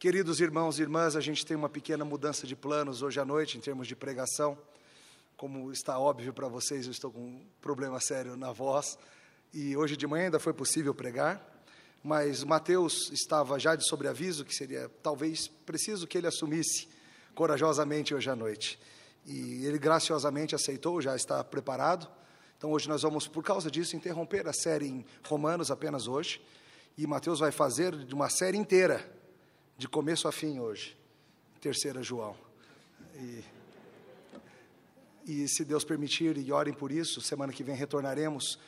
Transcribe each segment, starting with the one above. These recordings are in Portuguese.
Queridos irmãos e irmãs, a gente tem uma pequena mudança de planos hoje à noite em termos de pregação. Como está óbvio para vocês, eu estou com um problema sério na voz e hoje de manhã ainda foi possível pregar, mas Mateus estava já de sobreaviso que seria talvez preciso que ele assumisse corajosamente hoje à noite. E ele graciosamente aceitou, já está preparado. Então hoje nós vamos, por causa disso, interromper a série em Romanos apenas hoje. E Mateus vai fazer de uma série inteira, de começo a fim hoje, terceira João. E, e se Deus permitir, e orem por isso, semana que vem retornaremos,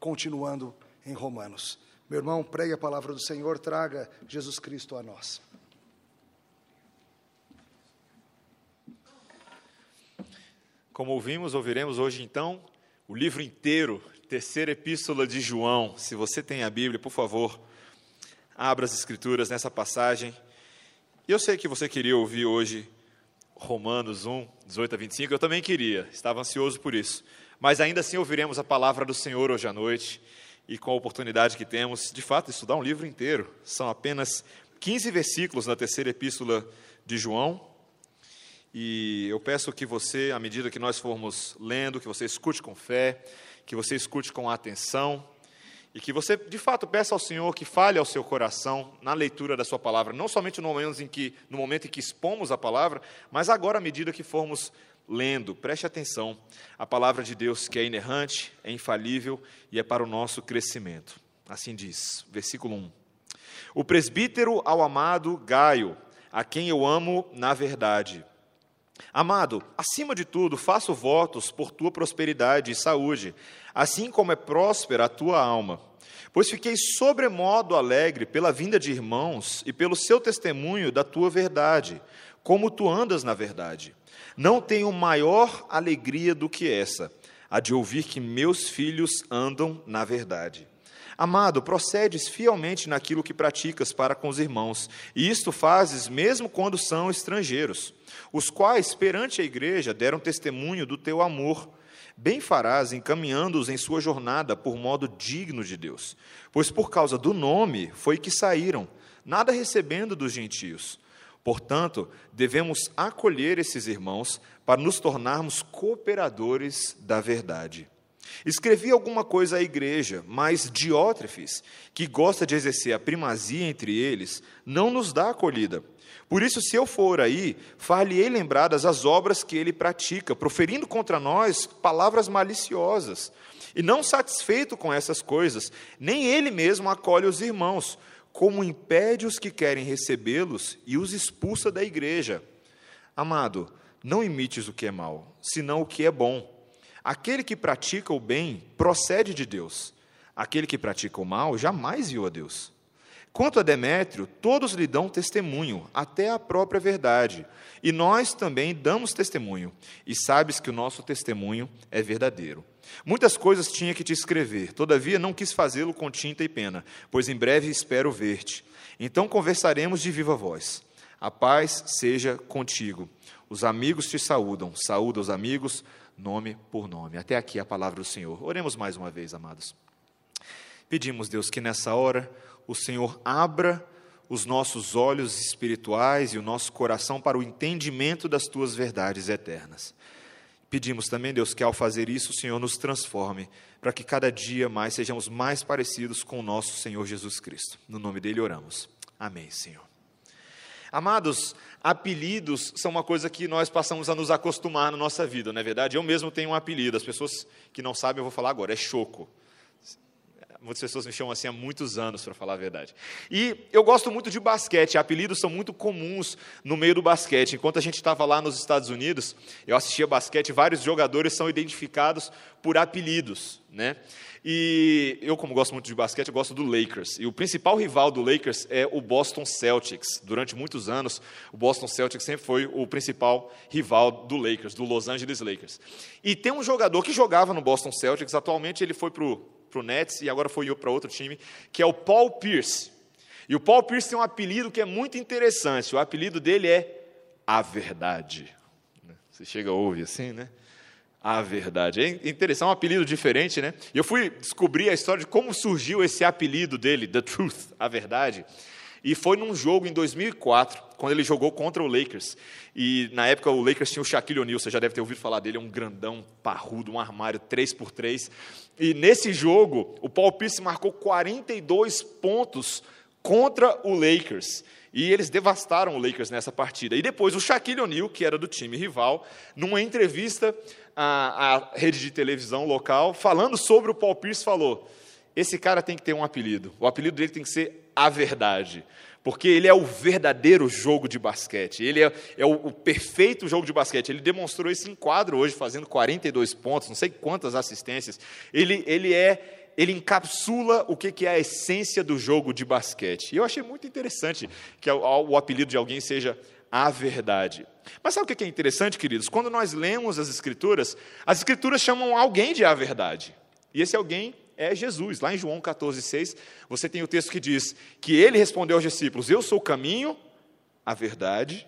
continuando em Romanos. Meu irmão, pregue a palavra do Senhor, traga Jesus Cristo a nós. Como ouvimos, ouviremos hoje então o livro inteiro, terceira epístola de João. Se você tem a Bíblia, por favor, abra as Escrituras nessa passagem. E eu sei que você queria ouvir hoje Romanos 1, 18 a 25, eu também queria, estava ansioso por isso. Mas ainda assim ouviremos a palavra do Senhor hoje à noite e com a oportunidade que temos, de fato, estudar um livro inteiro. São apenas 15 versículos na terceira epístola de João, e eu peço que você, à medida que nós formos lendo, que você escute com fé, que você escute com atenção, e que você, de fato, peça ao Senhor que fale ao seu coração na leitura da sua palavra, não somente no momento em que, no momento em que expomos a palavra, mas agora, à medida que formos lendo, preste atenção. A palavra de Deus, que é inerrante, é infalível e é para o nosso crescimento. Assim diz, versículo 1. O presbítero ao amado Gaio, a quem eu amo na verdade Amado, acima de tudo, faço votos por tua prosperidade e saúde, assim como é próspera a tua alma. Pois fiquei sobremodo alegre pela vinda de irmãos e pelo seu testemunho da tua verdade, como tu andas na verdade. Não tenho maior alegria do que essa, a de ouvir que meus filhos andam na verdade. Amado, procedes fielmente naquilo que praticas para com os irmãos, e isto fazes mesmo quando são estrangeiros, os quais, perante a igreja, deram testemunho do teu amor. Bem farás encaminhando-os em sua jornada por modo digno de Deus, pois por causa do nome foi que saíram, nada recebendo dos gentios. Portanto, devemos acolher esses irmãos para nos tornarmos cooperadores da verdade. Escrevi alguma coisa à igreja, mas Diótrefes, que gosta de exercer a primazia entre eles, não nos dá acolhida. Por isso, se eu for aí, far-lhe-ei lembradas as obras que ele pratica, proferindo contra nós palavras maliciosas. E não satisfeito com essas coisas, nem ele mesmo acolhe os irmãos, como impede os que querem recebê-los e os expulsa da igreja. Amado, não imites o que é mal, senão o que é bom Aquele que pratica o bem procede de Deus. Aquele que pratica o mal jamais viu a Deus. Quanto a Demétrio, todos lhe dão testemunho, até a própria verdade. E nós também damos testemunho, e sabes que o nosso testemunho é verdadeiro. Muitas coisas tinha que te escrever, todavia não quis fazê-lo com tinta e pena, pois em breve espero ver-te. Então conversaremos de viva voz. A paz seja contigo. Os amigos te saúdam, saúda os amigos nome por nome. Até aqui a palavra do Senhor. Oremos mais uma vez, amados. Pedimos, Deus, que nessa hora o Senhor abra os nossos olhos espirituais e o nosso coração para o entendimento das tuas verdades eternas. Pedimos também, Deus, que ao fazer isso o Senhor nos transforme, para que cada dia mais sejamos mais parecidos com o nosso Senhor Jesus Cristo. No nome dele oramos. Amém, Senhor. Amados, apelidos são uma coisa que nós passamos a nos acostumar na nossa vida, não é verdade? Eu mesmo tenho um apelido, as pessoas que não sabem eu vou falar agora, é Choco. Muitas pessoas me chamam assim há muitos anos, para falar a verdade. E eu gosto muito de basquete, apelidos são muito comuns no meio do basquete. Enquanto a gente estava lá nos Estados Unidos, eu assistia basquete, vários jogadores são identificados por apelidos. Né? E eu, como gosto muito de basquete, gosto do Lakers. E o principal rival do Lakers é o Boston Celtics. Durante muitos anos, o Boston Celtics sempre foi o principal rival do Lakers, do Los Angeles Lakers. E tem um jogador que jogava no Boston Celtics, atualmente ele foi para o Nets e agora foi para outro time, que é o Paul Pierce. E o Paul Pierce tem um apelido que é muito interessante. O apelido dele é A Verdade. Você chega a ouvir assim, né? a verdade. É interessante, é um apelido diferente, né? E eu fui descobrir a história de como surgiu esse apelido dele, The Truth, a verdade. E foi num jogo em 2004, quando ele jogou contra o Lakers. E na época o Lakers tinha o Shaquille O'Neal, você já deve ter ouvido falar dele, é um grandão, parrudo, um armário 3x3. E nesse jogo, o Paul Pierce marcou 42 pontos contra o Lakers. E eles devastaram o Lakers nessa partida. E depois o Shaquille O'Neal, que era do time rival, numa entrevista à, à rede de televisão local, falando sobre o Paul Pierce, falou: esse cara tem que ter um apelido. O apelido dele tem que ser a verdade. Porque ele é o verdadeiro jogo de basquete. Ele é, é o, o, perfeito jogo de basquete. Ele demonstrou isso em quadro hoje, fazendo 42 pontos, não sei quantas assistências. Ele, ele é ele encapsula o que é a essência do jogo de basquete. E eu achei muito interessante que o apelido de alguém seja a verdade. Mas sabe o que é interessante, queridos? Quando nós lemos as Escrituras, as Escrituras chamam alguém de a verdade. E esse alguém é Jesus. Lá em João 14,6, você tem o texto que diz que ele respondeu aos discípulos: Eu sou o caminho, a verdade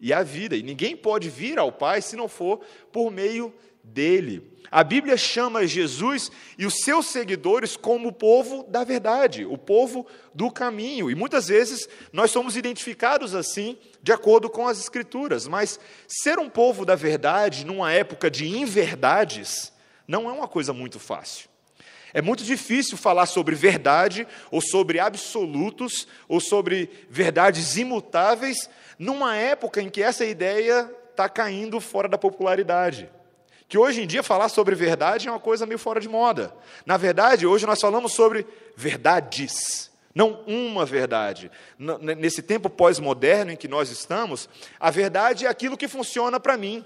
e a vida. E ninguém pode vir ao Pai se não for por meio dele. A Bíblia chama Jesus e os seus seguidores como o povo da verdade, o povo do caminho. E muitas vezes nós somos identificados assim, de acordo com as Escrituras. Mas ser um povo da verdade, numa época de inverdades, não é uma coisa muito fácil. É muito difícil falar sobre verdade, ou sobre absolutos, ou sobre verdades imutáveis, numa época em que essa ideia está caindo fora da popularidade que hoje em dia falar sobre verdade é uma coisa meio fora de moda. Na verdade, hoje nós falamos sobre verdades, não uma verdade. Nesse tempo pós-moderno em que nós estamos, a verdade é aquilo que funciona para mim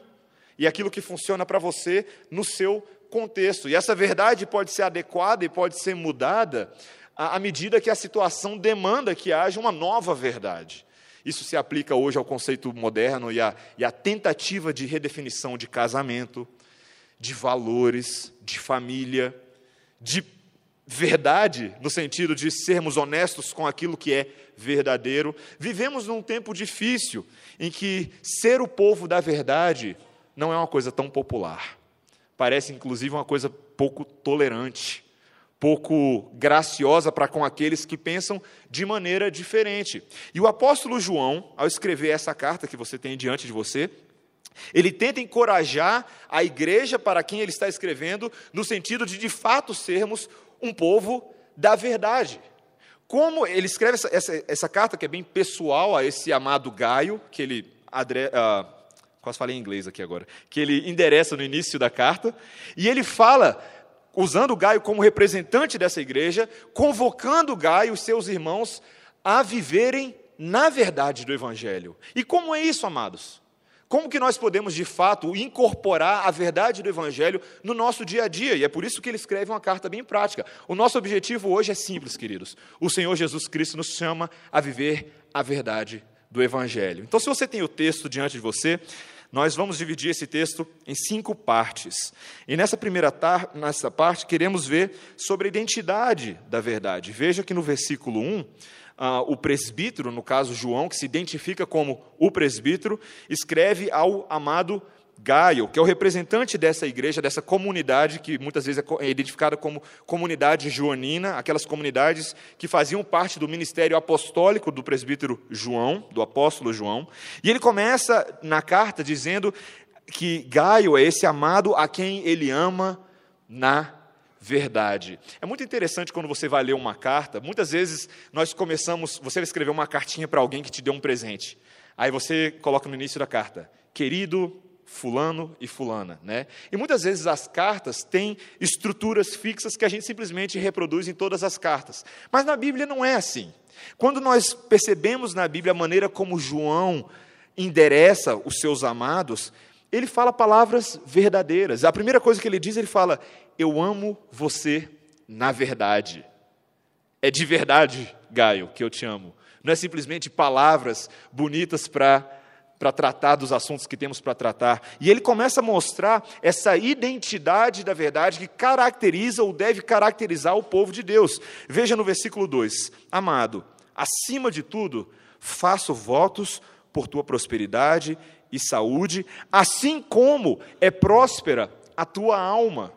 e aquilo que funciona para você no seu contexto. E essa verdade pode ser adequada e pode ser mudada à medida que a situação demanda que haja uma nova verdade. Isso se aplica hoje ao conceito moderno e à, e à tentativa de redefinição de casamento, de valores, de família, de verdade, no sentido de sermos honestos com aquilo que é verdadeiro. Vivemos num tempo difícil em que ser o povo da verdade não é uma coisa tão popular. Parece, inclusive, uma coisa pouco tolerante, pouco graciosa para com aqueles que pensam de maneira diferente. E o apóstolo João, ao escrever essa carta que você tem diante de você, ele tenta encorajar a igreja para quem ele está escrevendo, no sentido de de fato sermos um povo da verdade. Como ele escreve essa, essa, essa carta, que é bem pessoal, a esse amado Gaio, que ele. Adre, uh, quase falei em inglês aqui agora. Que ele endereça no início da carta, e ele fala, usando Gaio como representante dessa igreja, convocando Gaio e seus irmãos a viverem na verdade do Evangelho. E como é isso, amados? Como que nós podemos, de fato, incorporar a verdade do Evangelho no nosso dia a dia? E é por isso que ele escreve uma carta bem prática. O nosso objetivo hoje é simples, queridos. O Senhor Jesus Cristo nos chama a viver a verdade do Evangelho. Então, se você tem o texto diante de você, nós vamos dividir esse texto em cinco partes. E nessa primeira nessa parte, queremos ver sobre a identidade da verdade. Veja que no versículo 1 ah, o presbítero, no caso João, que se identifica como o presbítero, escreve ao amado Gaio, que é o representante dessa igreja, dessa comunidade, que muitas vezes é, é identificada como comunidade joanina, aquelas comunidades que faziam parte do ministério apostólico do presbítero João, do apóstolo João. E ele começa na carta dizendo que Gaio é esse amado a quem ele ama na verdade. É muito interessante quando você vai ler uma carta. Muitas vezes nós começamos, você vai escrever uma cartinha para alguém que te deu um presente. Aí você coloca no início da carta: "Querido fulano e fulana", né? E muitas vezes as cartas têm estruturas fixas que a gente simplesmente reproduz em todas as cartas. Mas na Bíblia não é assim. Quando nós percebemos na Bíblia a maneira como João endereça os seus amados, ele fala palavras verdadeiras. A primeira coisa que ele diz, ele fala: Eu amo você na verdade. É de verdade, Gaio, que eu te amo. Não é simplesmente palavras bonitas para para tratar dos assuntos que temos para tratar. E ele começa a mostrar essa identidade da verdade que caracteriza ou deve caracterizar o povo de Deus. Veja no versículo 2: Amado, acima de tudo, faço votos por tua prosperidade e saúde, assim como é próspera a tua alma.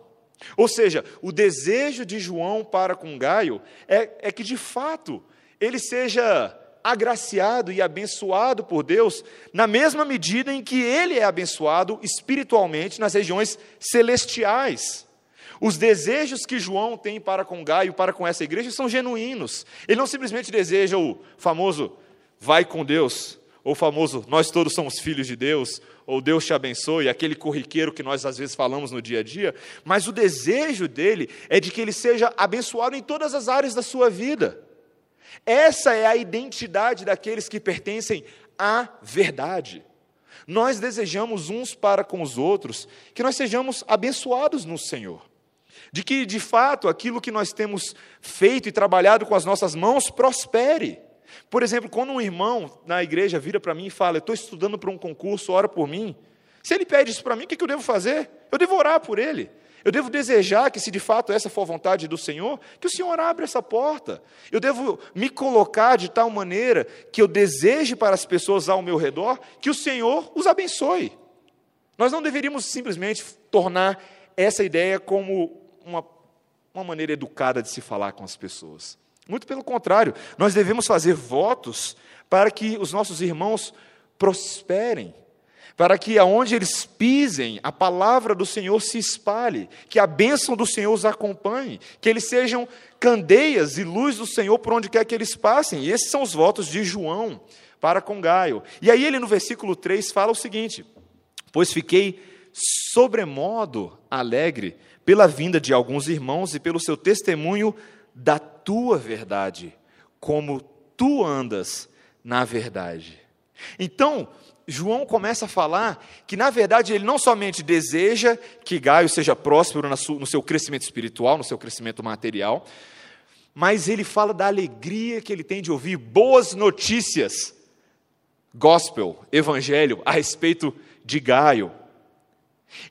Ou seja, o desejo de João para com Gaio é, é que, de fato, ele seja agraciado e abençoado por Deus, na mesma medida em que ele é abençoado espiritualmente nas regiões celestiais. Os desejos que João tem para com Gaio, para com essa igreja, são genuínos. Ele não simplesmente deseja o famoso vai com Deus, ou o famoso nós todos somos filhos de Deus, ou Deus te abençoe, aquele corriqueiro que nós às vezes falamos no dia a dia, mas o desejo dele é de que ele seja abençoado em todas as áreas da sua vida. Essa é a identidade daqueles que pertencem à verdade. Nós desejamos uns para com os outros que nós sejamos abençoados no Senhor. De que, de fato, aquilo que nós temos feito e trabalhado com as nossas mãos prospere. Por exemplo, quando um irmão na igreja vira para mim e fala: Eu estou estudando para um concurso, ora por mim. Se ele pede isso para mim, o que eu devo fazer? Eu devo orar por ele. Eu devo desejar que, se de fato essa for a vontade do Senhor, que o Senhor abra essa porta. Eu devo me colocar de tal maneira que eu deseje para as pessoas ao meu redor que o Senhor os abençoe. Nós não deveríamos simplesmente tornar essa ideia como uma, uma maneira educada de se falar com as pessoas. Muito pelo contrário, nós devemos fazer votos para que os nossos irmãos prosperem, para que aonde eles pisem, a palavra do Senhor se espalhe, que a bênção do Senhor os acompanhe, que eles sejam candeias e luz do Senhor por onde quer que eles passem. E esses são os votos de João para com Gaio. E aí ele no versículo 3 fala o seguinte: Pois fiquei sobremodo alegre pela vinda de alguns irmãos e pelo seu testemunho da tua verdade, como tu andas na verdade. Então, João começa a falar que, na verdade, ele não somente deseja que Gaio seja próspero no seu crescimento espiritual, no seu crescimento material, mas ele fala da alegria que ele tem de ouvir boas notícias, gospel, evangelho, a respeito de Gaio.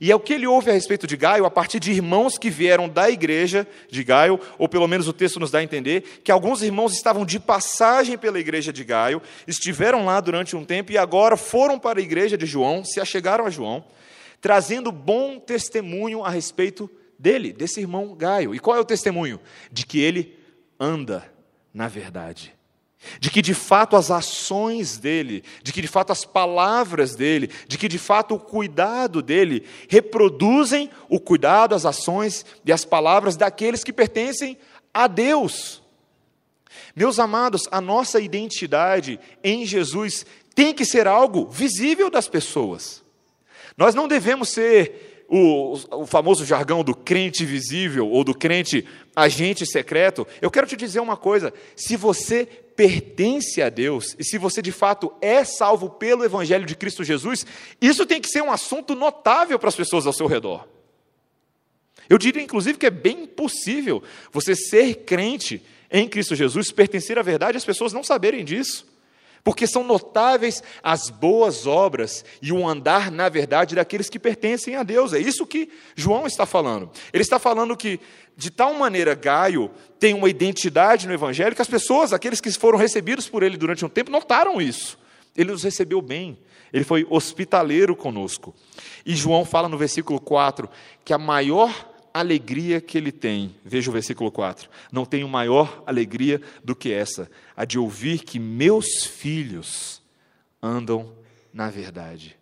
E é o que ele ouve a respeito de Gaio a partir de irmãos que vieram da igreja de Gaio, ou pelo menos o texto nos dá a entender que alguns irmãos estavam de passagem pela igreja de Gaio, estiveram lá durante um tempo e agora foram para a igreja de João, se achegaram a João, trazendo bom testemunho a respeito dele, desse irmão Gaio. E qual é o testemunho? De que ele anda na verdade de que de fato as ações dele, de que de fato as palavras dele, de que de fato o cuidado dele reproduzem o cuidado, as ações e as palavras daqueles que pertencem a Deus. Meus amados, a nossa identidade em Jesus tem que ser algo visível das pessoas. Nós não devemos ser o, o, famoso jargão do crente visível ou do crente agente secreto. Eu quero te dizer uma coisa: se você pertence a Deus, e se você de fato é salvo pelo Evangelho de Cristo Jesus, isso tem que ser um assunto notável para as pessoas ao seu redor. Eu diria, inclusive, que é bem possível você ser crente em Cristo Jesus, pertencer à verdade e as pessoas não saberem disso porque são notáveis as boas obras e o andar na verdade daqueles que pertencem a Deus. É isso que João está falando. Ele está falando que, de tal maneira, Gaio tem uma identidade no Evangelho que as pessoas, aqueles que foram recebidos por ele durante um tempo, notaram isso. Ele os recebeu bem, ele foi hospitaleiro conosco. E João fala no versículo 4 que a maior alegria que ele tem, veja o versículo 4: não tenho maior alegria do que essa, a de ouvir que meus filhos andam na verdade.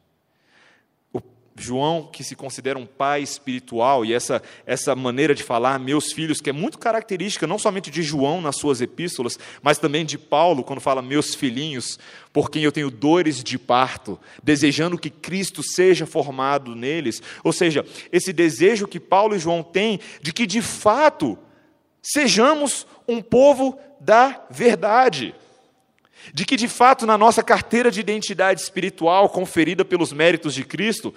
João, que se considera um pai espiritual, e essa, essa maneira de falar, meus filhos, que é muito característica não somente de João nas suas epístolas, mas também de Paulo, quando fala meus filhinhos, por quem eu tenho dores de parto, desejando que Cristo seja formado neles. Ou seja, esse desejo que Paulo e João têm de que de fato sejamos um povo da verdade de que de fato na nossa carteira de identidade espiritual conferida pelos méritos de Cristo,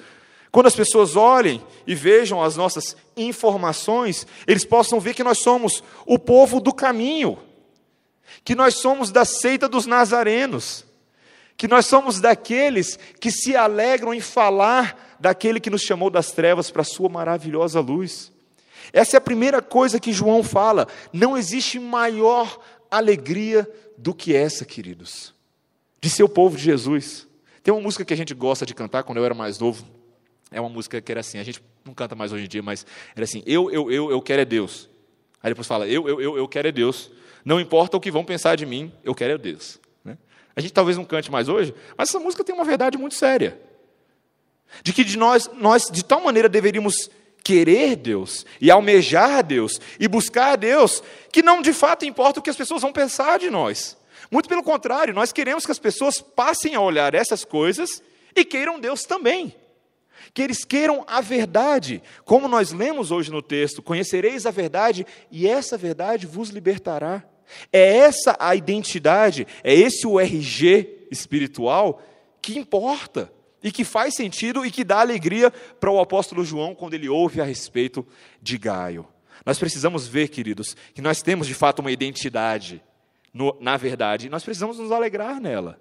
quando as pessoas olhem e vejam as nossas informações, eles possam ver que nós somos o povo do caminho, que nós somos da seita dos nazarenos, que nós somos daqueles que se alegram em falar daquele que nos chamou das trevas para a sua maravilhosa luz. Essa é a primeira coisa que João fala. Não existe maior alegria do que essa, queridos, de ser o povo de Jesus. Tem uma música que a gente gosta de cantar quando eu era mais novo. É uma música que era assim, a gente não canta mais hoje em dia, mas era assim: eu, eu, eu, eu quero é Deus. Aí depois fala: eu, eu, eu, eu quero é Deus. Não importa o que vão pensar de mim, eu quero é Deus. Né? A gente talvez não cante mais hoje, mas essa música tem uma verdade muito séria. De que de nós, nós de tal maneira deveríamos querer Deus e almejar Deus e buscar Deus, que não de fato importa o que as pessoas vão pensar de nós. Muito pelo contrário, nós queremos que as pessoas passem a olhar essas coisas e queiram Deus também. Que eles queiram a verdade, como nós lemos hoje no texto: conhecereis a verdade e essa verdade vos libertará. É essa a identidade, é esse o RG espiritual que importa e que faz sentido e que dá alegria para o apóstolo João quando ele ouve a respeito de Gaio. Nós precisamos ver, queridos, que nós temos de fato uma identidade no, na verdade, e nós precisamos nos alegrar nela.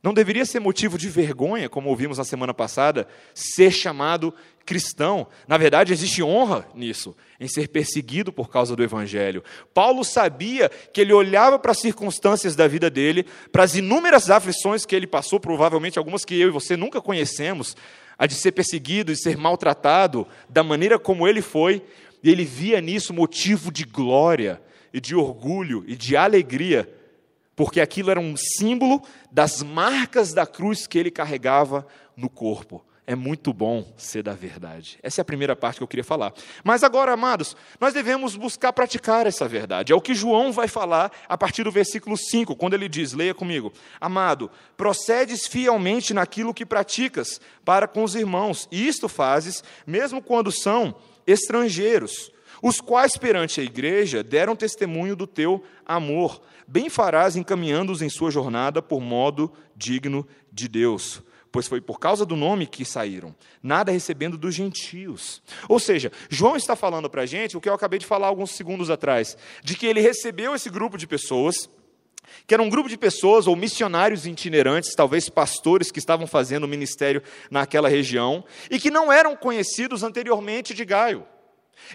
Não deveria ser motivo de vergonha, como ouvimos na semana passada, ser chamado cristão. Na verdade, existe honra nisso, em ser perseguido por causa do Evangelho. Paulo sabia que ele olhava para as circunstâncias da vida dele, para as inúmeras aflições que ele passou, provavelmente algumas que eu e você nunca conhecemos, a de ser perseguido e ser maltratado da maneira como ele foi, e ele via nisso motivo de glória e de orgulho e de alegria porque aquilo era um símbolo das marcas da cruz que ele carregava no corpo. É muito bom ser da verdade. Essa é a primeira parte que eu queria falar. Mas agora, amados, nós devemos buscar praticar essa verdade. É o que João vai falar a partir do versículo 5, quando ele diz: leia comigo, Amado, procedes fielmente naquilo que praticas para com os irmãos, e isto fazes, mesmo quando são estrangeiros, os quais perante a igreja deram testemunho do teu amor bem farás encaminhando-os em sua jornada por modo digno de Deus, pois foi por causa do nome que saíram, nada recebendo dos gentios. Ou seja, João está falando para a gente o que eu acabei de falar alguns segundos atrás, de que ele recebeu esse grupo de pessoas, que era um grupo de pessoas ou missionários itinerantes, talvez pastores que estavam fazendo ministério naquela região, e que não eram conhecidos anteriormente de Gaio.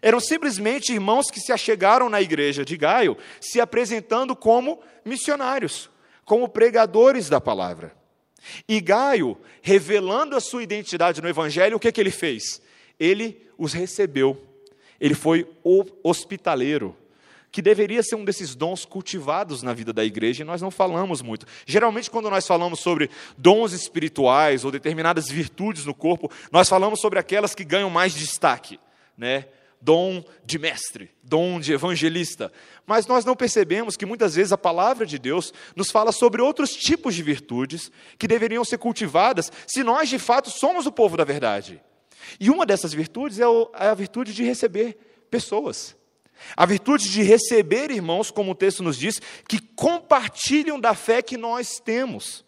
Eram simplesmente irmãos que se achegaram na igreja de Gaio, se apresentando como missionários, como pregadores da palavra. E Gaio, revelando a sua identidade no evangelho, o que, que ele fez? Ele os recebeu. Ele foi hospitaleiro, que deveria ser um desses dons cultivados na vida da igreja, e nós não falamos muito. Geralmente, quando nós falamos sobre dons espirituais ou determinadas virtudes no corpo, nós falamos sobre aquelas que ganham mais destaque, né? Dom de mestre, dom de evangelista. Mas nós não percebemos que muitas vezes a palavra de Deus nos fala sobre outros tipos de virtudes que deveriam ser cultivadas se nós de fato somos o povo da verdade. E uma dessas virtudes é, é a virtude de receber pessoas. A virtude de receber irmãos, como o texto nos diz, que compartilham da fé que nós temos.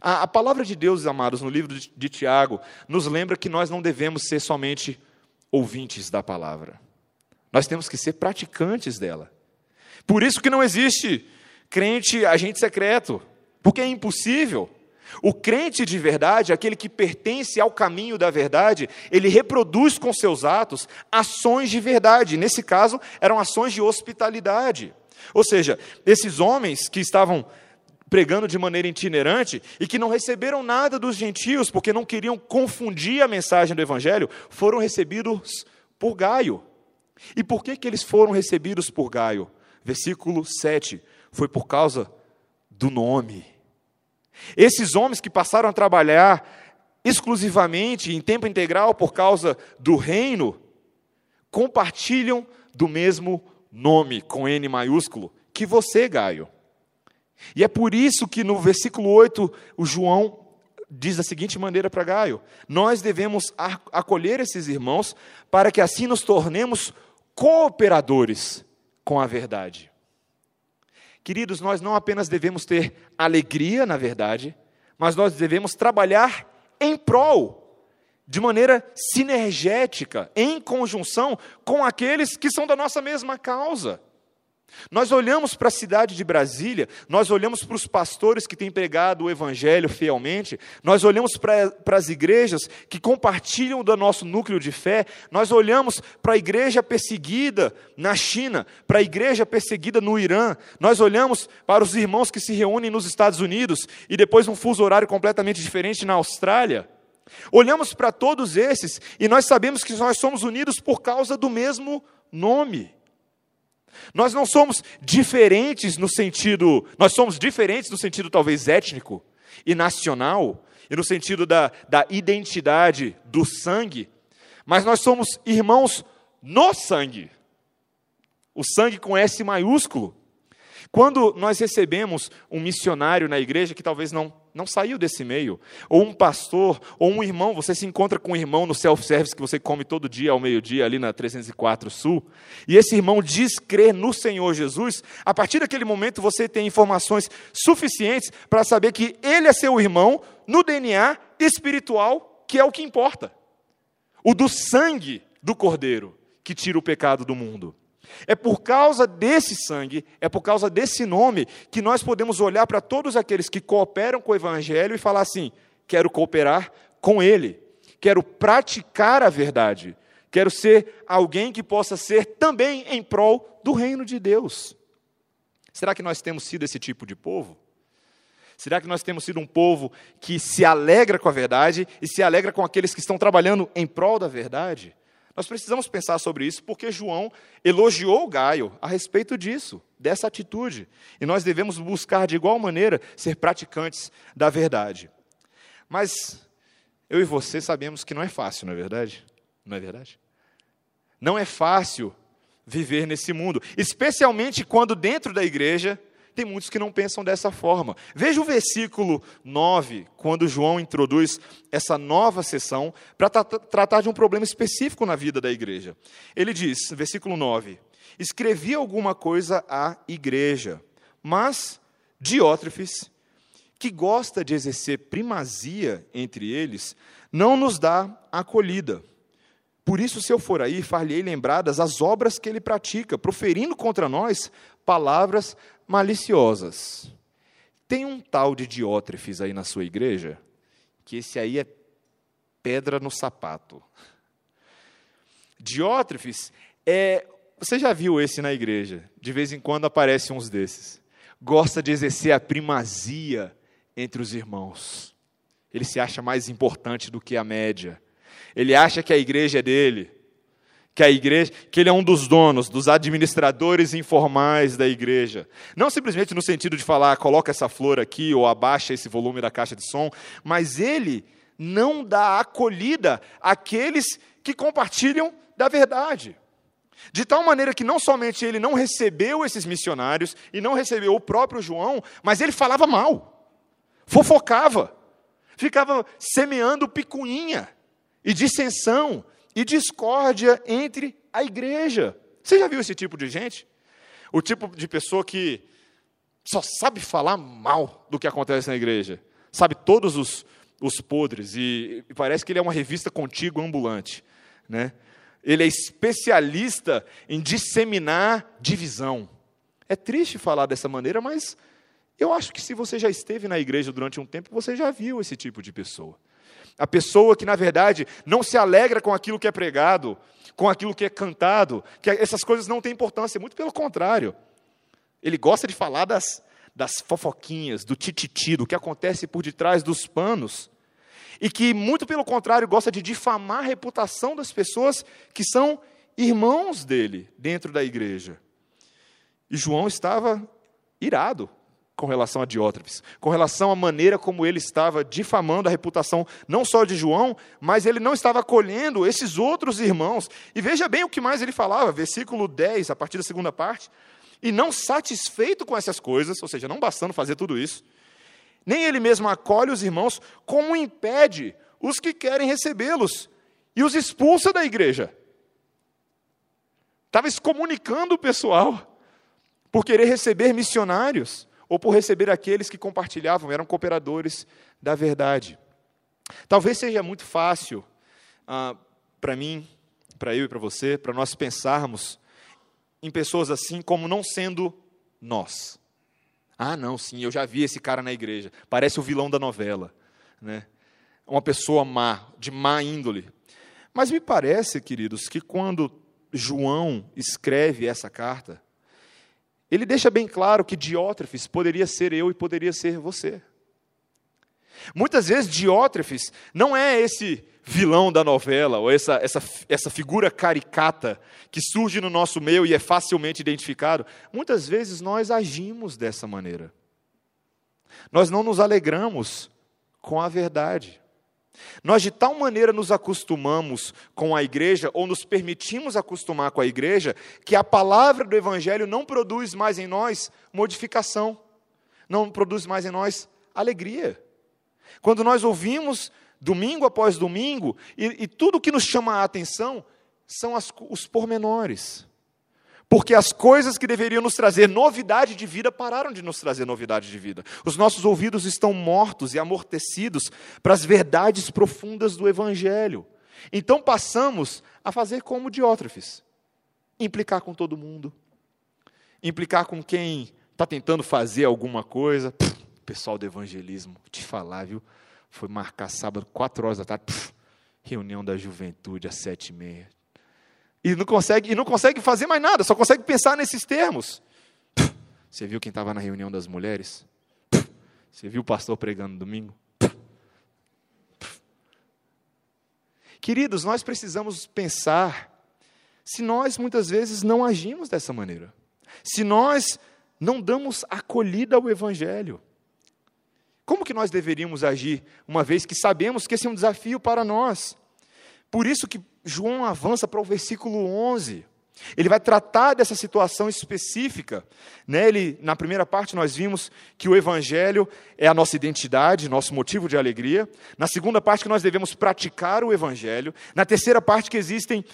A, a palavra de Deus, amados, no livro de, de Tiago, nos lembra que nós não devemos ser somente ouvintes da palavra. Nós temos que ser praticantes dela. Por isso que não existe crente agente secreto, porque é impossível. O crente de verdade, aquele que pertence ao caminho da verdade, ele reproduz com seus atos ações de verdade. Nesse caso, eram ações de hospitalidade. Ou seja, esses homens que estavam pregando de maneira itinerante e que não receberam nada dos gentios porque não queriam confundir a mensagem do evangelho, foram recebidos por Gaio. E por que, que eles foram recebidos por Gaio? Versículo 7. Foi por causa do nome. Esses homens que passaram a trabalhar exclusivamente em tempo integral por causa do reino, compartilham do mesmo nome, com N maiúsculo, que você, Gaio. E é por isso que no versículo 8, o João diz da seguinte maneira para Gaio: Nós devemos acolher esses irmãos para que assim nos tornemos cooperadores com a verdade. Queridos, nós não apenas devemos ter alegria na verdade, mas nós devemos trabalhar em prol, de maneira sinergética, em conjunção com aqueles que são da nossa mesma causa. Nós olhamos para a cidade de Brasília, nós olhamos para os pastores que têm pregado o Evangelho fielmente, nós olhamos para, as igrejas que compartilham do nosso núcleo de fé, nós olhamos para a igreja perseguida na China, para a igreja perseguida no Irã, nós olhamos para os irmãos que se reúnem nos Estados Unidos e depois um fuso horário completamente diferente na Austrália. Olhamos para todos esses e nós sabemos que nós somos unidos por causa do mesmo nome. Nós não somos diferentes no sentido, nós somos diferentes no sentido talvez étnico e nacional, e no sentido da, da identidade do sangue, mas nós somos irmãos no sangue. O sangue com S maiúsculo. Quando nós recebemos um missionário na igreja que talvez não, não saiu desse meio, ou um pastor, ou um irmão, você se encontra com um irmão no self-service que você come todo dia ao meio-dia, ali na 304 Sul, e esse irmão diz crer no Senhor Jesus, a partir daquele momento você tem informações suficientes para saber que ele é seu irmão no DNA espiritual, que é o que importa o do sangue do Cordeiro que tira o pecado do mundo. É por causa desse sangue, é por causa desse nome, que nós podemos olhar para todos aqueles que cooperam com o Evangelho e falar assim: quero cooperar com Ele, quero praticar a verdade, quero ser alguém que possa ser também em prol do reino de Deus. Será que nós temos sido esse tipo de povo? Será que nós temos sido um povo que se alegra com a verdade e se alegra com aqueles que estão trabalhando em prol da verdade? Nós precisamos pensar sobre isso porque João elogiou Gaio a respeito disso, dessa atitude. E nós devemos buscar de igual maneira ser praticantes da verdade. Mas eu e você sabemos que não é fácil, não é verdade? Não é verdade? Não é fácil viver nesse mundo, especialmente quando dentro da igreja tem muitos que não pensam dessa forma. Veja o versículo 9, quando João introduz essa nova sessão para tratar de um problema específico na vida da igreja. Ele diz, versículo 9: Escrevi alguma coisa à igreja, mas Diótrefes, que gosta de exercer primazia entre eles, não nos dá acolhida. Por isso, se eu for aí, far-lhe-ei lembradas as obras que ele pratica, proferindo contra nós palavras maliciosas. Tem um tal de Diótrefes aí na sua igreja, que esse aí é pedra no sapato. Diótrefes é. Você já viu esse na igreja? De vez em quando aparece uns desses. Gosta de exercer a primazia entre os irmãos. Ele se acha mais importante do que a média. Ele acha que a igreja é dele que a igreja, que ele é um dos donos, dos administradores informais da igreja. Não simplesmente no sentido de falar, coloca essa flor aqui ou abaixa esse volume da caixa de som, mas ele não dá acolhida àqueles que compartilham da verdade. De tal maneira que não somente ele não recebeu esses missionários e não recebeu o próprio João, mas ele falava mal, fofocava, ficava semeando picuinha e dissensão e discórdia entre a igreja. Você já viu esse tipo de gente? O tipo de pessoa que só sabe falar mal do que acontece na igreja, sabe todos os, os podres, e, e parece que ele é uma revista contigo ambulante. Né? Ele é especialista em disseminar divisão. É triste falar dessa maneira, mas eu acho que se você já esteve na igreja durante um tempo, você já viu esse tipo de pessoa. A pessoa que, na verdade, não se alegra com aquilo que é pregado, com aquilo que é cantado, que essas coisas não têm importância, muito pelo contrário. Ele gosta de falar das, das fofoquinhas, do tititi, do que acontece por detrás dos panos. E que, muito pelo contrário, gosta de difamar a reputação das pessoas que são irmãos dele dentro da igreja. E João estava irado com relação a Diótrefes, com relação à maneira como ele estava difamando a reputação não só de João, mas ele não estava acolhendo esses outros irmãos. E veja bem o que mais ele falava, versículo 10, a partir da segunda parte. E não satisfeito com essas coisas, ou seja, não bastando fazer tudo isso, nem ele mesmo acolhe os irmãos, como impede os que querem recebê-los e os expulsa da igreja. Estava excomunicando o pessoal por querer receber missionários ou por receber aqueles que compartilhavam, eram cooperadores da verdade. Talvez seja muito fácil ah, para mim, para eu e para você, para nós pensarmos em pessoas assim como não sendo nós. Ah, não, sim, eu já vi esse cara na igreja. Parece o vilão da novela, né? Uma pessoa má, de má índole. Mas me parece, queridos, que quando João escreve essa carta, ele deixa bem claro que Diótrefes poderia ser eu e poderia ser você. Muitas vezes Diótrefes não é esse vilão da novela, ou essa, essa, essa figura caricata que surge no nosso meio e é facilmente identificado. Muitas vezes nós agimos dessa maneira. Nós não nos alegramos com a verdade. Nós de tal maneira nos acostumamos com a igreja, ou nos permitimos acostumar com a igreja, que a palavra do Evangelho não produz mais em nós modificação, não produz mais em nós alegria. Quando nós ouvimos domingo após domingo, e, e tudo que nos chama a atenção são as, os pormenores. Porque as coisas que deveriam nos trazer novidade de vida pararam de nos trazer novidade de vida. Os nossos ouvidos estão mortos e amortecidos para as verdades profundas do Evangelho. Então passamos a fazer como Diótrefes: implicar com todo mundo, implicar com quem está tentando fazer alguma coisa. Pff, pessoal do evangelismo, te falar, viu? Foi marcar sábado, quatro horas da tarde, pff, reunião da juventude às sete e meia. E não consegue, e não consegue fazer mais nada, só consegue pensar nesses termos. Você viu quem estava na reunião das mulheres? Você viu o pastor pregando domingo? Queridos, nós precisamos pensar se nós muitas vezes não agimos dessa maneira. Se nós não damos acolhida ao Evangelho. Como que nós deveríamos agir, uma vez que sabemos que esse é um desafio para nós? Por isso que João avança para o versículo 11. Ele vai tratar dessa situação específica. Né? Ele, na primeira parte, nós vimos que o Evangelho é a nossa identidade, nosso motivo de alegria. Na segunda parte, que nós devemos praticar o Evangelho. Na terceira parte, que existem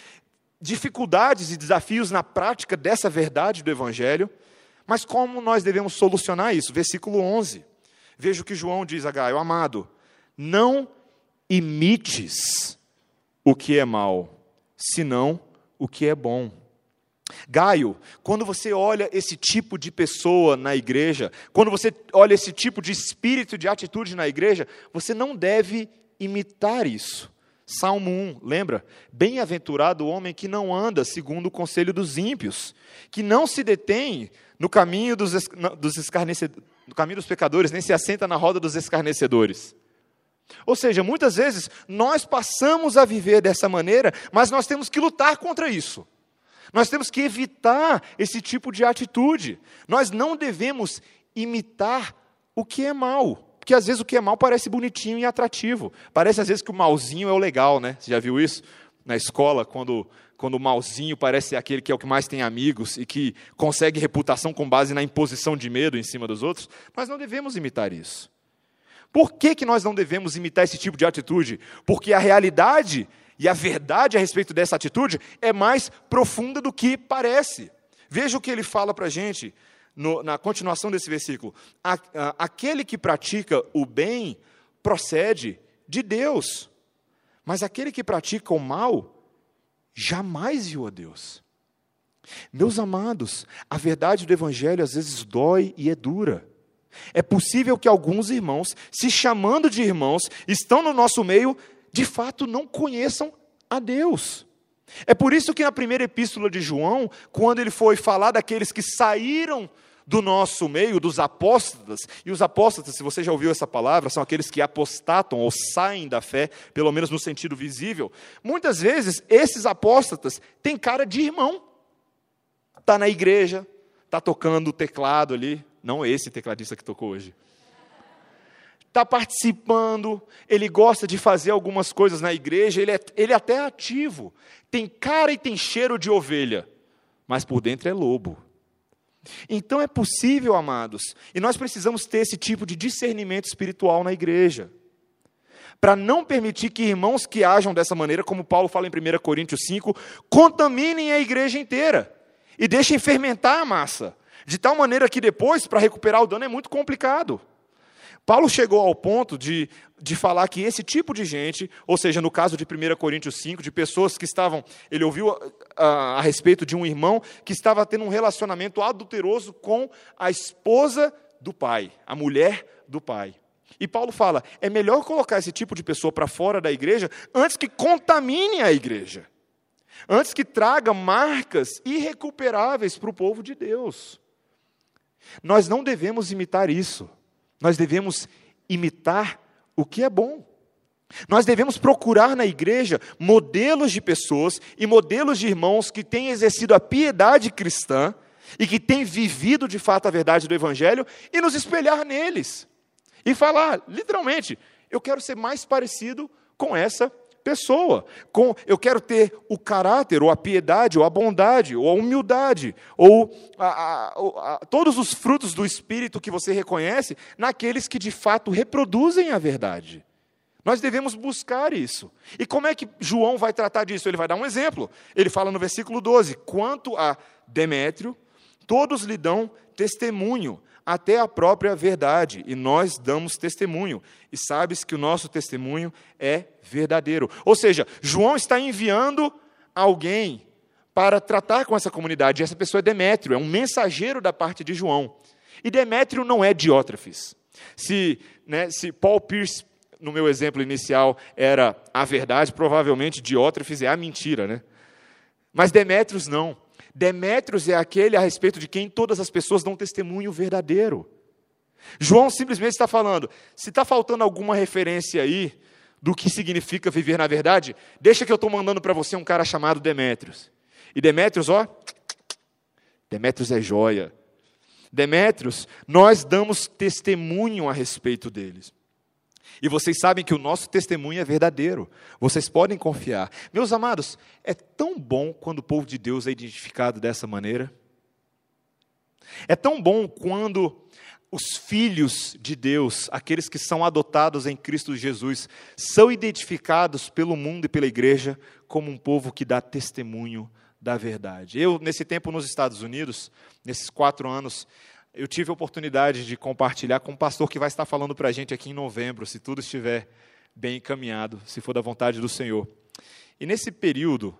dificuldades e desafios na prática dessa verdade do Evangelho. Mas como nós devemos solucionar isso? Versículo 11. Veja o que João diz a Gaio: Amado, não imites o que é mal, senão o que é bom. Gaio, quando você olha esse tipo de pessoa na igreja, quando você olha esse tipo de espírito, de atitude na igreja, você não deve imitar isso. Salmo 1, lembra? Bem-aventurado o homem que não anda segundo o conselho dos ímpios, que não se detém no caminho dos, dos, no caminho dos pecadores, nem se assenta na roda dos escarnecedores. Ou seja, muitas vezes nós passamos a viver dessa maneira, mas nós temos que lutar contra isso. Nós temos que evitar esse tipo de atitude. Nós não devemos imitar o que é mal. Porque às vezes o que é mal parece bonitinho e atrativo. Parece às vezes que o malzinho é o legal, né? Você já viu isso? Na escola, quando, quando o malzinho parece aquele que é o que mais tem amigos e que consegue reputação com base na imposição de medo em cima dos outros. Nós não devemos imitar isso. Por que, que nós não devemos imitar esse tipo de atitude? Porque a realidade e a verdade a respeito dessa atitude é mais profunda do que parece. Veja o que ele fala para a gente no, na continuação desse versículo. Aquele que pratica o bem procede de Deus, mas aquele que pratica o mal jamais viu a Deus. Meus amados, a verdade do Evangelho às vezes dói e é dura. É possível que alguns irmãos, se chamando de irmãos, estão no nosso meio, de fato não conheçam a Deus. É por isso que na primeira epístola de João, quando ele foi falar daqueles que saíram do nosso meio, dos apóstatas, e os apóstatas, se você já ouviu essa palavra, são aqueles que apostatam ou saem da fé, pelo menos no sentido visível. Muitas vezes, esses apóstatas têm cara de irmão. Está na igreja, está tocando o teclado ali, não esse tecladista que tocou hoje. Está participando, ele gosta de fazer algumas coisas na igreja, ele é, ele é até ativo. Tem cara e tem cheiro de ovelha, mas por dentro é lobo. Então é possível, amados, e nós precisamos ter esse tipo de discernimento espiritual na igreja para não permitir que irmãos que ajam dessa maneira, como Paulo fala em 1 Coríntios 5, contaminem a igreja inteira e deixem fermentar a massa. De tal maneira que depois, para recuperar o dano, é muito complicado. Paulo chegou ao ponto de, de falar que esse tipo de gente, ou seja, no caso de 1 Coríntios 5, de pessoas que estavam, ele ouviu a, a, a, respeito de um irmão que estava tendo um relacionamento adulteroso com a esposa do pai, a mulher do pai. E Paulo fala: é melhor colocar esse tipo de pessoa para fora da igreja antes que contamine a igreja, antes que traga marcas irrecuperáveis para o povo de Deus. Nós não devemos imitar isso. Nós devemos imitar o que é bom. Nós devemos procurar na igreja modelos de pessoas e modelos de irmãos que têm exercido a piedade cristã e que têm vivido de fato a verdade do Evangelho e nos espelhar neles. E falar, literalmente, eu quero ser mais parecido com essa pessoa. Com, eu quero ter o caráter, ou a piedade, ou a bondade, ou a humildade, ou a, a, a, todos os frutos do Espírito que você reconhece naqueles que de fato reproduzem a verdade. Nós devemos buscar isso. E como é que João vai tratar disso? Ele vai dar um exemplo. Ele fala no versículo 12: Quanto a Demétrio, todos lhe dão testemunho, até a própria verdade, e nós damos testemunho. E sabes que o nosso testemunho é verdadeiro. Ou seja, João está enviando alguém para tratar com essa comunidade. E essa pessoa é Demétrio, é um mensageiro da parte de João. E Demétrio não é Diótrefes. Se, né, se Paul Pierce no meu exemplo inicial, era a verdade, provavelmente Diótrefes é a mentira, né? Mas Demétrios não. Demétrios é aquele a respeito de quem todas as pessoas dão testemunho verdadeiro. João simplesmente está falando: se está faltando alguma referência aí do que significa viver na verdade, deixa que eu estou mandando para você um cara chamado Demétrios. E Demétrios, ó, Demétrios é joia. Demétrios, nós damos testemunho a respeito deles. E vocês sabem que o nosso testemunho é verdadeiro. Vocês podem confiar. Meus amados, é tão bom quando o povo de Deus é identificado dessa maneira. É tão bom quando os filhos de Deus, aqueles que são adotados em Cristo Jesus, são identificados pelo mundo e pela igreja como um povo que dá testemunho da verdade. Eu, nesse tempo nos Estados Unidos, nesses quatro anos, eu tive a oportunidade de compartilhar com um pastor que vai estar falando para a gente aqui em novembro, se tudo estiver bem encaminhado, se for da vontade do Senhor. E nesse período,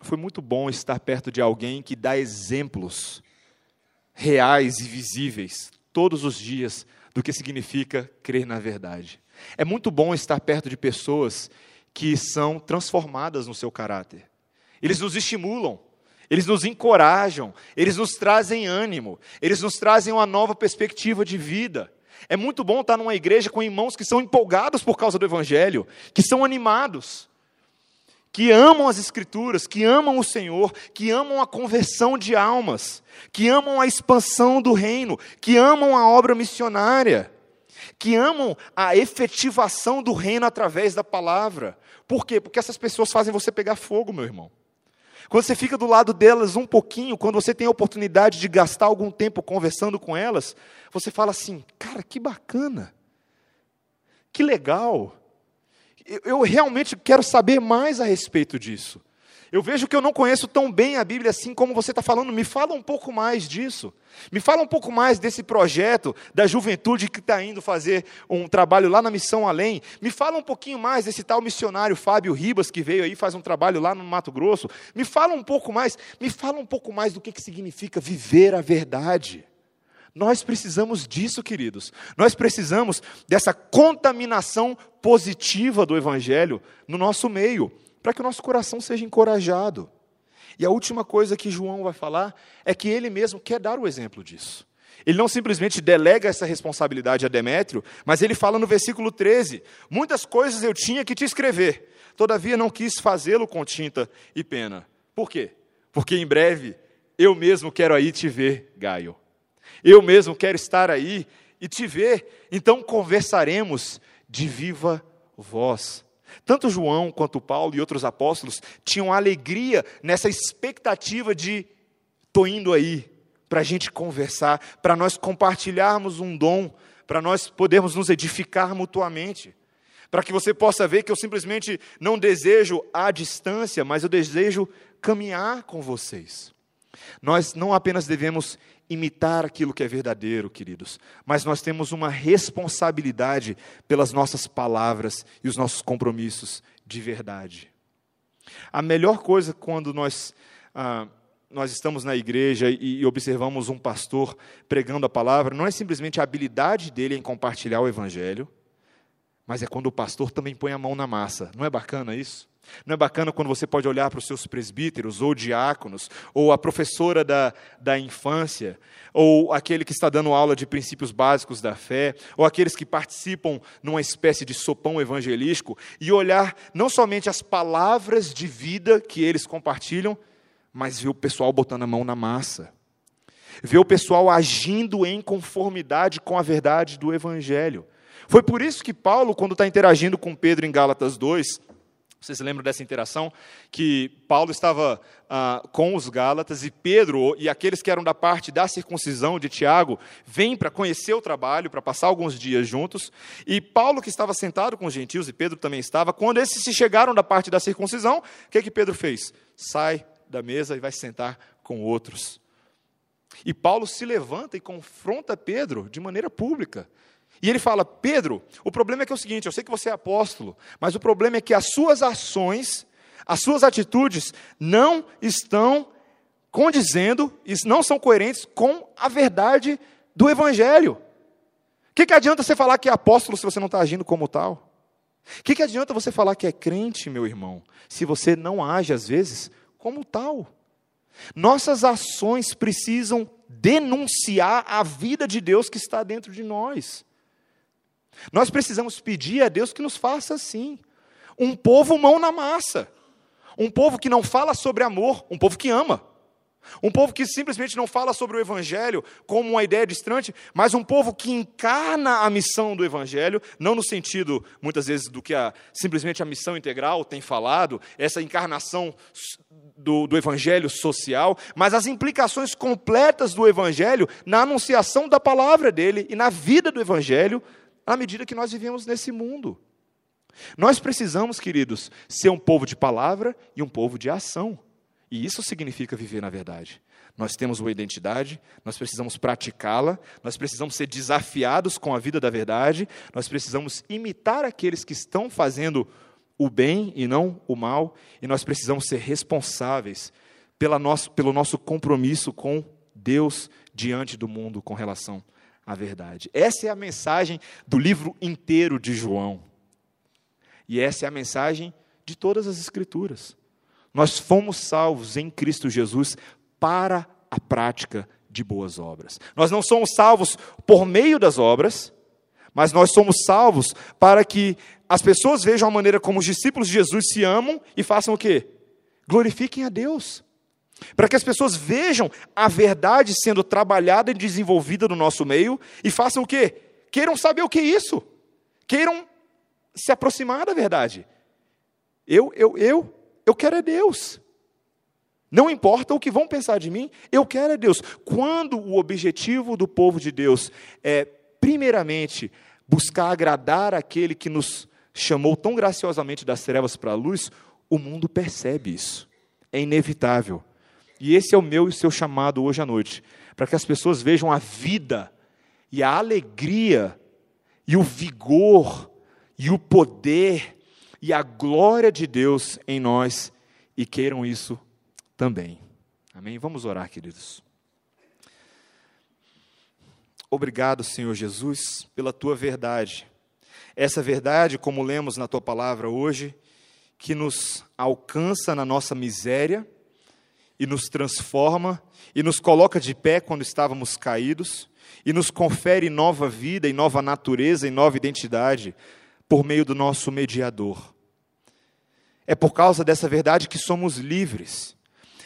foi muito bom estar perto de alguém que dá exemplos reais e visíveis todos os dias do que significa crer na verdade. É muito bom estar perto de pessoas que são transformadas no seu caráter. Eles nos estimulam, eles nos encorajam, eles nos trazem ânimo, eles nos trazem uma nova perspectiva de vida. É muito bom estar numa igreja com irmãos que são empolgados por causa do Evangelho, que são animados, que amam as Escrituras, que amam o Senhor, que amam a conversão de almas, que amam a expansão do reino, que amam a obra missionária, que amam a efetivação do reino através da palavra. Por quê? Porque essas pessoas fazem você pegar fogo, meu irmão. Quando você fica do lado delas um pouquinho, quando você tem a oportunidade de gastar algum tempo conversando com elas, você fala assim: cara, que bacana, que legal. Eu, eu realmente quero saber mais a respeito disso. Eu vejo que eu não conheço tão bem a Bíblia assim como você está falando. Me fala um pouco mais disso. Me fala um pouco mais desse projeto da juventude que está indo fazer um trabalho lá na Missão Além. Me fala um pouquinho mais desse tal missionário Fábio Ribas que veio aí faz um trabalho lá no Mato Grosso. Me fala um pouco mais. Me fala um pouco mais do que, que significa viver a verdade. Nós precisamos disso, queridos. Nós precisamos dessa contaminação positiva do Evangelho no nosso meio para que o nosso coração seja encorajado. E a última coisa que João vai falar é que ele mesmo quer dar o exemplo disso. Ele não simplesmente delega essa responsabilidade a Demétrio, mas ele fala no versículo 13: Muitas coisas eu tinha que te escrever, todavia não quis fazê-lo com tinta e pena. Por quê? Porque em breve eu mesmo quero aí te ver, Gaio. Eu mesmo quero estar aí e te ver, então conversaremos de viva voz. Tanto João quanto Paulo e outros apóstolos tinham alegria nessa expectativa de estou indo aí para a gente conversar, para nós compartilharmos um dom, para nós podermos nos edificar mutuamente, para que você possa ver que eu simplesmente não desejo a distância, mas eu desejo caminhar com vocês. Nós não apenas devemos imitar aquilo que é verdadeiro, queridos, mas nós temos uma responsabilidade pelas nossas palavras e os nossos compromissos de verdade. A melhor coisa quando nós, ah, nós estamos na igreja e, e observamos um pastor pregando a palavra, não é simplesmente a habilidade dele em compartilhar o evangelho, mas é quando o pastor também põe a mão na massa. Não é bacana isso? Não é bacana quando você pode olhar para os seus presbíteros, ou diáconos, ou a professora da, da infância, ou aquele que está dando aula de princípios básicos da fé, ou aqueles que participam numa espécie de sopão evangelístico, e olhar não somente as palavras de vida que eles compartilham, mas ver o pessoal botando a mão na massa. Ver o pessoal agindo em conformidade com a verdade do Evangelho. Foi por isso que Paulo, quando está interagindo com Pedro em Gálatas 2, vocês lembram dessa interação? Que Paulo estava ah, com os Gálatas e Pedro e aqueles que eram da parte da circuncisão de Tiago vêm para conhecer o trabalho, para passar alguns dias juntos. E Paulo, que estava sentado com os gentios, e Pedro também estava, quando esses se chegaram da parte da circuncisão, o que, que Pedro fez? Sai da mesa e vai se sentar com outros. E Paulo se levanta e confronta Pedro de maneira pública. E ele fala: Pedro, o problema é que é o seguinte: eu sei que você é apóstolo, mas o problema é que as suas ações, as suas atitudes não estão condizendo, não são coerentes com a verdade do Evangelho. O que, que adianta você falar que é apóstolo se você não está agindo como tal? O que, que adianta você falar que é crente, meu irmão, se você não age, às vezes, como tal? Nossas ações precisam denunciar a vida de Deus que está dentro de nós. Nós precisamos pedir a Deus que nos faça assim. Um povo mão na massa. Um povo que não fala sobre amor, um povo que ama. Um povo que simplesmente não fala sobre o Evangelho como uma ideia distante, mas um povo que encarna a missão do Evangelho, não no sentido, muitas vezes, do que a, simplesmente a missão integral tem falado, essa encarnação do, do Evangelho social, mas as implicações completas do Evangelho na anunciação da palavra dele e na vida do Evangelho à medida que nós vivemos nesse mundo. Nós precisamos, queridos, ser um povo de palavra e um povo de ação. E isso significa viver na verdade. Nós temos uma identidade, nós precisamos praticá-la, nós precisamos ser desafiados com a vida da verdade, nós precisamos imitar aqueles que estão fazendo o bem e não o mal, e nós precisamos ser responsáveis pela nosso, pelo nosso compromisso com Deus diante do mundo com relação a verdade. Essa é a mensagem do livro inteiro de João. E essa é a mensagem de todas as Escrituras. Nós fomos salvos em Cristo Jesus para a prática de boas obras. Nós não somos salvos por meio das obras, mas nós somos salvos para que as pessoas vejam a maneira como os discípulos de Jesus se amam e façam o quê? Glorifiquem a Deus. Para que as pessoas vejam a verdade sendo trabalhada e desenvolvida no nosso meio e façam o quê? Queiram saber o que é isso. Queiram se aproximar da verdade. Eu, eu, eu, eu quero é Deus. Não importa o que vão pensar de mim, eu quero é Deus. Quando o objetivo do povo de Deus é, primeiramente, buscar agradar aquele que nos chamou tão graciosamente das trevas para a luz, o mundo percebe isso. É inevitável. E esse é o meu e o seu chamado hoje à noite, para que as pessoas vejam a vida e a alegria e o vigor e o poder e a glória de Deus em nós e queiram isso também. Amém? Vamos orar, queridos. Obrigado, Senhor Jesus, pela tua verdade. Essa verdade, como lemos na tua palavra hoje, que nos alcança na nossa miséria e nos transforma e nos coloca de pé quando estávamos caídos e nos confere nova vida e nova natureza e nova identidade por meio do nosso mediador. É por causa dessa verdade que somos livres.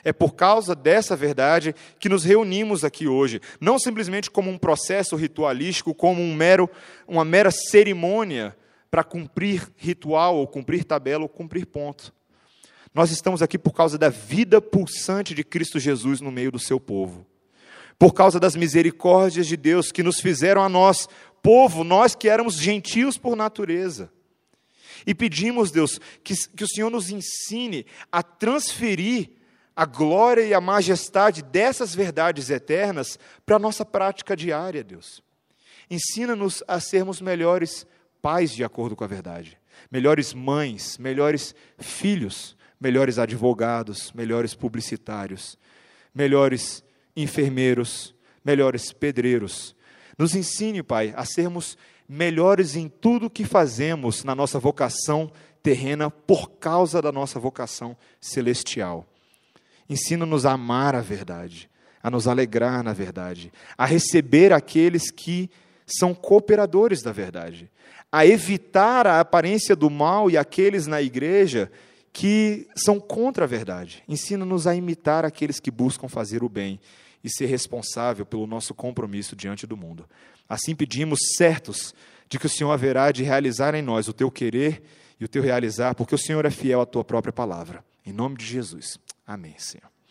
É por causa dessa verdade que nos reunimos aqui hoje, não simplesmente como um processo ritualístico, como um mero, uma mera cerimônia para cumprir ritual, ou cumprir tabela, ou cumprir ponto. Nós estamos aqui por causa da vida pulsante de Cristo Jesus no meio do seu povo. Por causa das misericórdias de Deus que nos fizeram a nós, povo, nós que éramos gentios por natureza. E pedimos, Deus, que, que o Senhor nos ensine a transferir a glória e a majestade dessas verdades eternas para a nossa prática diária, Deus. Ensina-nos a sermos melhores pais de acordo com a verdade, melhores mães, melhores filhos, melhores advogados, melhores publicitários, melhores enfermeiros, melhores pedreiros. Nos ensine, Pai, a sermos melhores em tudo que fazemos na nossa vocação terrena por causa da nossa vocação celestial. Ensina-nos a amar a verdade, a nos alegrar na verdade, a receber aqueles que são cooperadores da verdade, a evitar a aparência do mal e aqueles na igreja que são contra a verdade. Ensina-nos a imitar aqueles que buscam fazer o bem e ser responsável pelo nosso compromisso diante do mundo. Assim pedimos, certos de que o Senhor haverá de realizar em nós o teu querer e o teu realizar, porque o Senhor é fiel à tua própria palavra. Em nome de Jesus. Amém, Senhor.